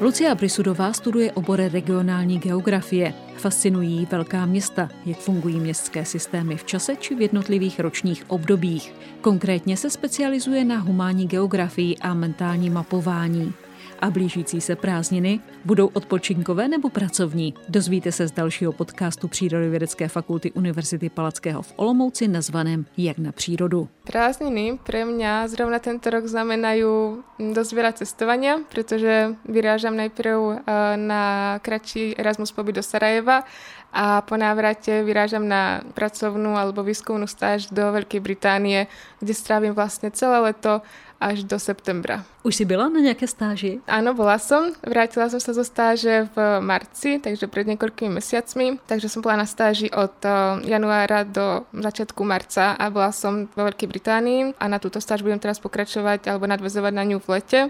Lucia Brisudová studuje obory regionální geografie. Fascinují velká města, jak fungují městské systémy v čase či v jednotlivých ročních obdobích. Konkrétně se specializuje na humánní geografii a mentální mapování a blížící se prázdniny budou odpočinkové nebo pracovní. Dozvíte se z dalšího podcastu Přírodovědecké fakulty Univerzity Palackého v Olomouci nazvaném Jak na přírodu. Prázdniny pre mňa zrovna tento rok znamenajú dosť veľa cestovania, pretože vyrážam najprv eh, na kratší Erasmus pobyt do Sarajeva a po návrate vyrážam na pracovnú alebo výskumnú stáž do Veľkej Británie, kde strávim vlastne celé leto až do septembra. Už si byla na nejaké stáži? Áno, bola som. Vrátila som sa zo stáže v marci, takže pred niekoľkými mesiacmi. Takže som bola na stáži od eh, januára do začiatku marca a bola som vo Veľkej Británii a na túto stáž budem teraz pokračovať alebo nadvezovať na ňu v lete.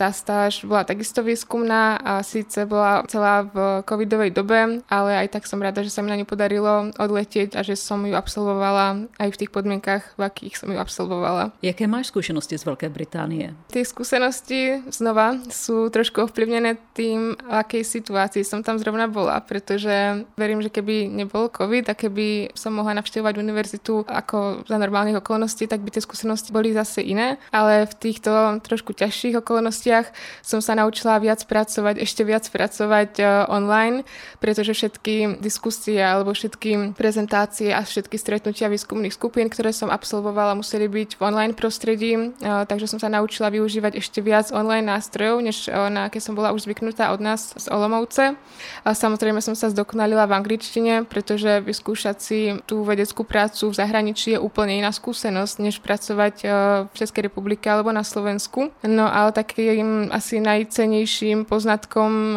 Tá stáž bola takisto výskumná a síce bola celá v covidovej dobe, ale aj tak som rada, že sa mi na ňu podarilo odletieť a že som ju absolvovala aj v tých podmienkach, v akých som ju absolvovala. Jaké máš skúsenosti z Veľkej Británie? Tie skúsenosti znova sú trošku ovplyvnené tým, v akej situácii som tam zrovna bola, pretože verím, že keby nebol COVID a keby som mohla navštevovať univerzitu ako za normálnych okolností, tak by tie skúsenosti boli zase iné, ale v týchto trošku ťažších okolnostiach činnostiach som sa naučila viac pracovať, ešte viac pracovať uh, online, pretože všetky diskusie alebo všetky prezentácie a všetky stretnutia výskumných skupín, ktoré som absolvovala, museli byť v online prostredí, uh, takže som sa naučila využívať ešte viac online nástrojov, než uh, na aké som bola už zvyknutá od nás z Olomouce. A samozrejme som sa zdokonalila v angličtine, pretože vyskúšať si tú vedeckú prácu v zahraničí je úplne iná skúsenosť, než pracovať v Českej republike alebo na Slovensku. No ale taký takým asi najcenejším poznatkom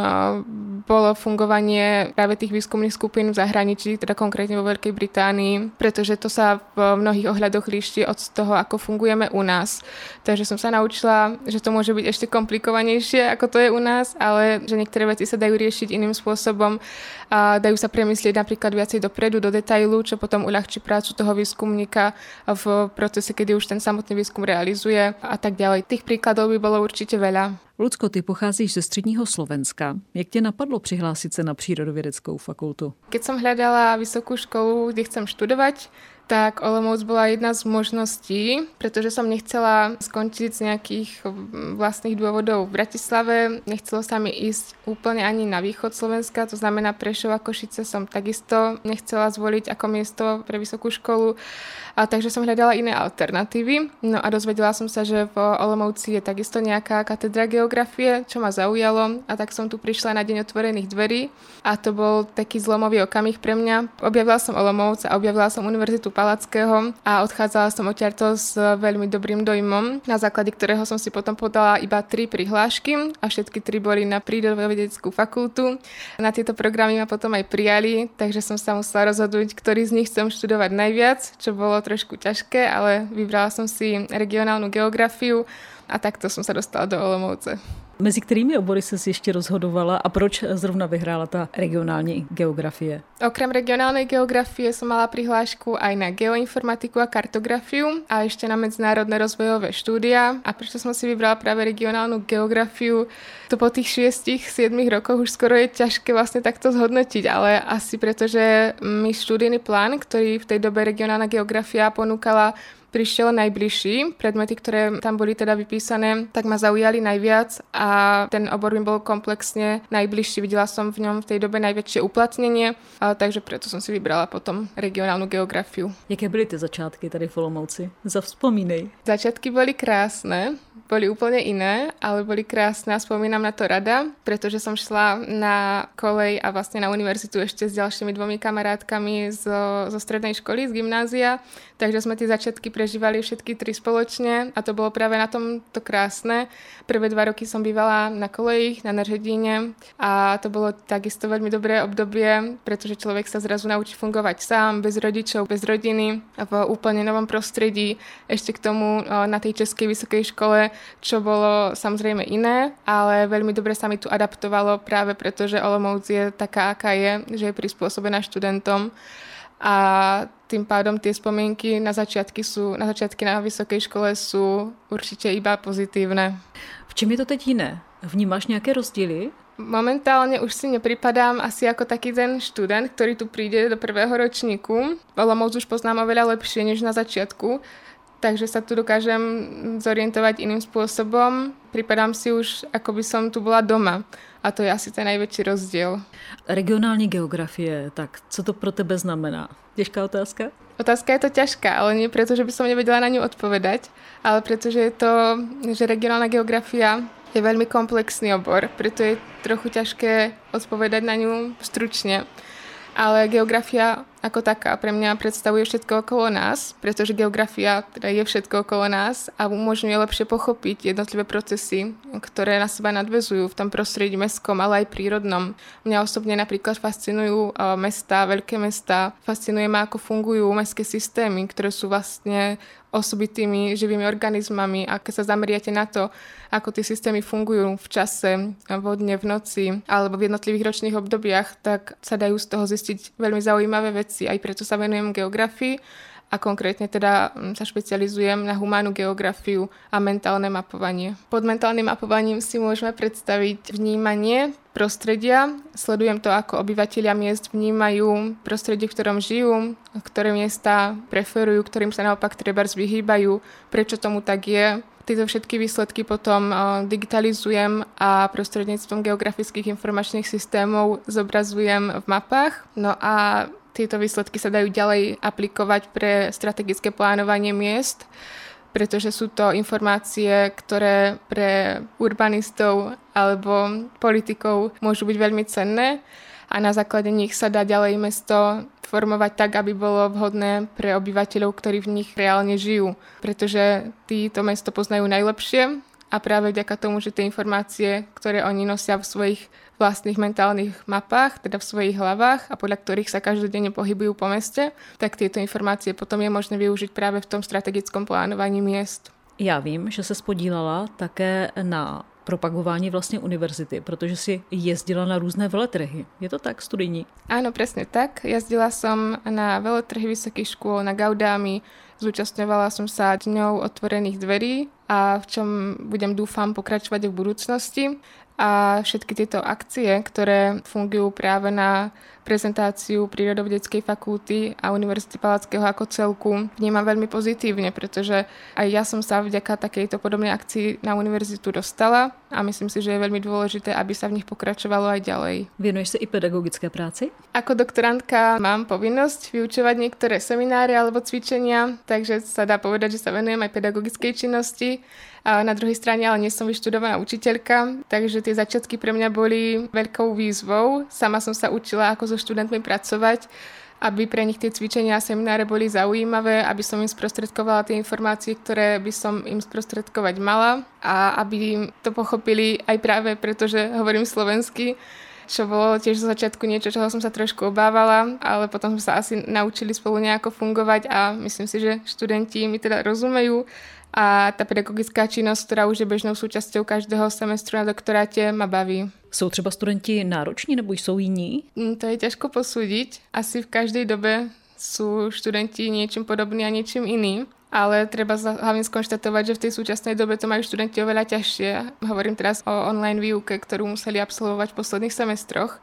bolo fungovanie práve tých výskumných skupín v zahraničí, teda konkrétne vo Veľkej Británii, pretože to sa v mnohých ohľadoch líši od toho, ako fungujeme u nás. Takže som sa naučila, že to môže byť ešte komplikovanejšie, ako to je u nás, ale že niektoré veci sa dajú riešiť iným spôsobom a dajú sa premyslieť napríklad viacej dopredu, do detailu, čo potom uľahčí prácu toho výskumníka v procese, kedy už ten samotný výskum realizuje a tak ďalej. Tých príkladov by bolo určite veľa veľa. Lucko, ty pocházíš ze středního Slovenska. Jak tě napadlo přihlásit se na přírodovědeckou fakultu? Keď som hľadala vysokú školu, kde chcem študovať, tak Olomouc bola jedna z možností, pretože som nechcela skončiť z nejakých vlastných dôvodov v Bratislave. Nechcelo sa mi ísť úplne ani na východ Slovenska, to znamená Prešov a Košice som takisto nechcela zvoliť ako miesto pre vysokú školu. A takže som hľadala iné alternatívy. No a dozvedela som sa, že v Olomouci je takisto nejaká katedra geografie, čo ma zaujalo. A tak som tu prišla na deň otvorených dverí. A to bol taký zlomový okamih pre mňa. Objavila som Olomouc a objavila som Univerzitu Palackého a odchádzala som odtiaľto s veľmi dobrým dojmom, na základe ktorého som si potom podala iba tri prihlášky a všetky tri boli na prírodovedeckú fakultu. Na tieto programy ma potom aj prijali, takže som sa musela rozhodnúť, ktorý z nich chcem študovať najviac, čo bolo trošku ťažké, ale vybrala som si regionálnu geografiu a takto som sa dostala do Olomouce. Mezi kterými obory se si ještě rozhodovala a proč zrovna vyhrála ta regionální geografie? Okrem regionálnej geografie som mala prihlášku aj na geoinformatiku a kartografiu a ešte na medzinárodné rozvojové štúdia. A prečo som si vybrala práve regionálnu geografiu? To po tých 6-7 rokoch už skoro je ťažké vlastne takto zhodnotiť, ale asi preto, že mi štúdijný plán, ktorý v tej dobe regionálna geografia ponúkala prišiel najbližší. Predmety, ktoré tam boli teda vypísané, tak ma zaujali najviac a ten obor mi bol komplexne najbližší. Videla som v ňom v tej dobe najväčšie uplatnenie, takže preto som si vybrala potom regionálnu geografiu. Jaké byly ty začátky tady v Olomouci? Zavzpomínej. Začiatky boli krásne, boli úplne iné, ale boli krásne a spomínam na to rada, pretože som šla na kolej a vlastne na univerzitu ešte s ďalšími dvomi kamarátkami zo, zo strednej školy, z gymnázia, takže sme tie začiatky prežívali všetky tri spoločne a to bolo práve na tom to krásne. Prvé dva roky som bývala na kolejích, na Neržedíne a to bolo takisto veľmi dobré obdobie, pretože človek sa zrazu naučí fungovať sám, bez rodičov, bez rodiny, v úplne novom prostredí. Ešte k tomu na tej českej vysokej škole čo bolo samozrejme iné, ale veľmi dobre sa mi tu adaptovalo práve preto, že Olomouc je taká, aká je, že je prispôsobená študentom. A tým pádom tie spomienky na začiatky, sú, na začiatky na vysokej škole sú určite iba pozitívne. V čem je to teď jiné? Vnímáš nějaké rozdíly? Momentálne už si nepripadám asi ako taký ten študent, ktorý tu príde do prvého ročníku. Olomouc už poznám oveľa lepšie než na začiatku, takže sa tu dokážem zorientovať iným spôsobom. Pripadám si už, ako by som tu bola doma. A to je asi ten najväčší rozdiel. Regionální geografie, tak co to pro tebe znamená? Těžká otázka? Otázka je to ťažká, ale nie preto, že by som nevedela na ňu odpovedať, ale preto, že je to, že regionálna geografia je veľmi komplexný obor, preto je trochu ťažké odpovedať na ňu stručne. Ale geografia ako taká. Pre mňa predstavuje všetko okolo nás, pretože geografia teda je všetko okolo nás a umožňuje lepšie pochopiť jednotlivé procesy, ktoré na seba nadvezujú v tom prostredí mestskom, ale aj prírodnom. Mňa osobne napríklad fascinujú mesta, veľké mesta, fascinuje ma, ako fungujú mestské systémy, ktoré sú vlastne osobitými živými organizmami. A keď sa zameriate na to, ako tie systémy fungujú v čase, vodne, v noci alebo v jednotlivých ročných obdobiach, tak sa dajú z toho zistiť veľmi zaujímavé veci veci. Aj preto sa venujem geografii a konkrétne teda mm, sa špecializujem na humánnu geografiu a mentálne mapovanie. Pod mentálnym mapovaním si môžeme predstaviť vnímanie prostredia. Sledujem to, ako obyvateľia miest vnímajú prostredie, v ktorom žijú, ktoré miesta preferujú, ktorým sa naopak treba vyhýbajú, prečo tomu tak je. Tieto všetky výsledky potom digitalizujem a prostredníctvom geografických informačných systémov zobrazujem v mapách. No a tieto výsledky sa dajú ďalej aplikovať pre strategické plánovanie miest, pretože sú to informácie, ktoré pre urbanistov alebo politikov môžu byť veľmi cenné a na základe nich sa dá ďalej mesto formovať tak, aby bolo vhodné pre obyvateľov, ktorí v nich reálne žijú. Pretože títo mesto poznajú najlepšie a práve vďaka tomu, že tie informácie, ktoré oni nosia v svojich vlastných mentálnych mapách, teda v svojich hlavách a podľa ktorých sa každodenne pohybujú po meste, tak tieto informácie potom je možné využiť práve v tom strategickom plánovaní miest. Já vím, že se spodílala také na propagování vlastně univerzity, protože si jezdila na různé veletrhy. Je to tak, studijní? Áno, presne tak. Jazdila som na veletrhy vysokých škôl, na Gaudámi, zúčastňovala som sa dňou otvorených dverí a v čom budem dúfam pokračovať v budúcnosti a všetky tieto akcie, ktoré fungujú práve na prezentáciu prírodovedeckej fakulty a Univerzity Palackého ako celku vnímam veľmi pozitívne, pretože aj ja som sa vďaka takejto podobnej akcii na univerzitu dostala a myslím si, že je veľmi dôležité, aby sa v nich pokračovalo aj ďalej. Venuješ sa i pedagogické práci? Ako doktorantka mám povinnosť vyučovať niektoré semináre alebo cvičenia, takže sa dá povedať, že sa venujem aj pedagogickej činnosti a na druhej strane ale nie som vyštudovaná učiteľka, takže tie začiatky pre mňa boli veľkou výzvou. Sama som sa učila, ako so študentmi pracovať, aby pre nich tie cvičenia a semináre boli zaujímavé, aby som im sprostredkovala tie informácie, ktoré by som im sprostredkovať mala a aby to pochopili aj práve preto, že hovorím slovensky, čo bolo tiež zo začiatku niečo, čoho som sa trošku obávala, ale potom sme sa asi naučili spolu nejako fungovať a myslím si, že študenti mi teda rozumejú a tá pedagogická činnosť, ktorá už je bežnou súčasťou každého semestru na doktoráte, ma baví. Jsou třeba studenti nároční nebo jsou jiní? Mm, to je ťažko posúdiť. Asi v každej dobe sú študenti niečím podobní a niečím iným ale treba hlavne skonštatovať, že v tej súčasnej dobe to majú študenti oveľa ťažšie. Hovorím teraz o online výuke, ktorú museli absolvovať v posledných semestroch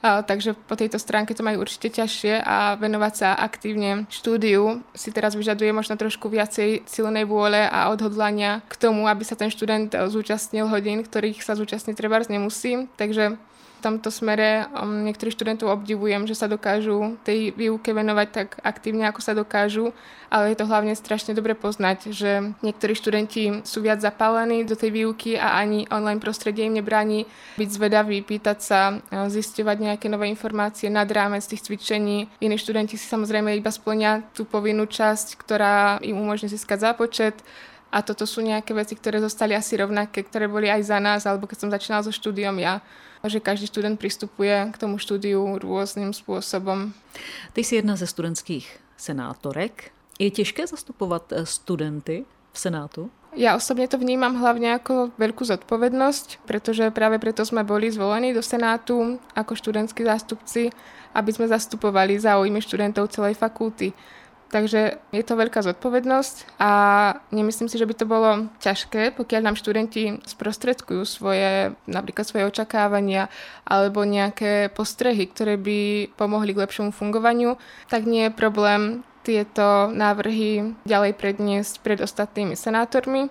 a, takže po tejto stránke to majú určite ťažšie a venovať sa aktívne štúdiu si teraz vyžaduje možno trošku viacej silnej vôle a odhodlania k tomu, aby sa ten študent zúčastnil hodín, ktorých sa zúčastniť treba nemusí. Takže tomto smere um, niektorých študentov obdivujem, že sa dokážu tej výuke venovať tak aktívne, ako sa dokážu, ale je to hlavne strašne dobre poznať, že niektorí študenti sú viac zapálení do tej výuky a ani online prostredie im nebráni byť zvedaví, pýtať sa, zisťovať nejaké nové informácie nad rámec tých cvičení. Iní študenti si samozrejme iba splňa tú povinnú časť, ktorá im umožní získať zápočet, a toto sú nejaké veci, ktoré zostali asi rovnaké, ktoré boli aj za nás, alebo keď som začínala so štúdiom ja že každý student pristupuje k tomu štúdiu rôznym spôsobom. Ty si jedna ze studentských senátorek. Je těžké zastupovat eh, studenty v Senátu? Ja osobne to vnímam hlavne ako veľkú zodpovednosť, pretože práve preto sme boli zvolení do Senátu ako študentskí zástupci, aby sme zastupovali záujmy študentov celej fakulty Takže je to veľká zodpovednosť a nemyslím si, že by to bolo ťažké, pokiaľ nám študenti sprostredkujú svoje, napríklad svoje očakávania alebo nejaké postrehy, ktoré by pomohli k lepšiemu fungovaniu, tak nie je problém tieto návrhy ďalej predniesť pred ostatnými senátormi.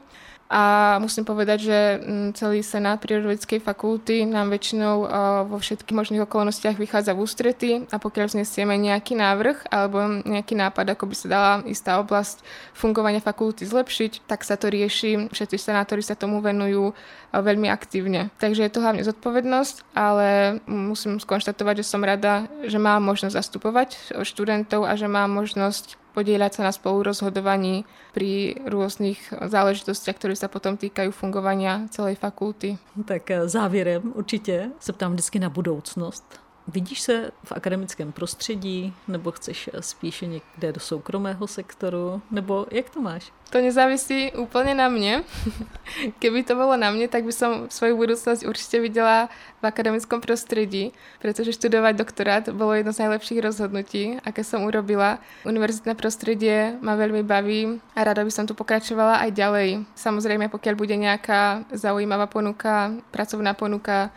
A musím povedať, že mm, celý senát prírodovedeckej fakulty nám väčšinou vo všetkých možných okolnostiach vychádza v ústrety a pokiaľ znesieme nejaký návrh alebo nejaký nápad, ako by sa dala istá oblasť fungovania fakulty zlepšiť, tak sa to rieši. Všetci senátori sa tomu venujú veľmi aktívne. Takže je to hlavne zodpovednosť, ale musím skonštatovať, že som rada, že mám možnosť zastupovať študentov a že mám možnosť podieľať sa na spolurozhodovaní pri rôznych záležitostiach, ktoré sa potom týkajú fungovania celej fakulty. Tak eh, závěrem určitě se ptám vždycky na budoucnost. Vidíš se v akademickém prostředí, nebo chceš spíše někde do soukromého sektoru, nebo jak to máš? To nezávisí úplne na mne. Keby to bolo na mne, tak by som svoju budúcnosť určite videla v akademickom prostredí, pretože študovať doktorát bolo jedno z najlepších rozhodnutí, aké som urobila. Univerzitné prostredie ma veľmi baví a rada by som tu pokračovala aj ďalej. Samozrejme, pokiaľ bude nejaká zaujímavá ponuka, pracovná ponuka,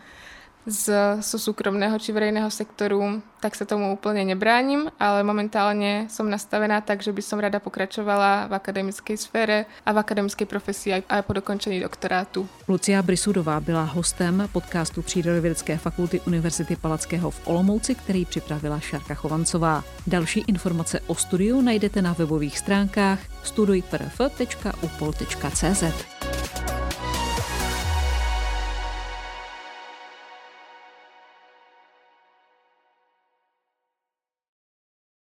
z, zo súkromného či verejného sektoru, tak sa tomu úplne nebránim, ale momentálne som nastavená tak, že by som rada pokračovala v akademickej sfére a v akademické profesii aj po dokončení doktorátu. Lucia Brisudová byla hostem podcastu Přírodovědecké fakulty Univerzity Palackého v Olomouci, který připravila Šarka Chovancová. Další informace o studiu najdete na webových stránkách studujprf.upol.cz.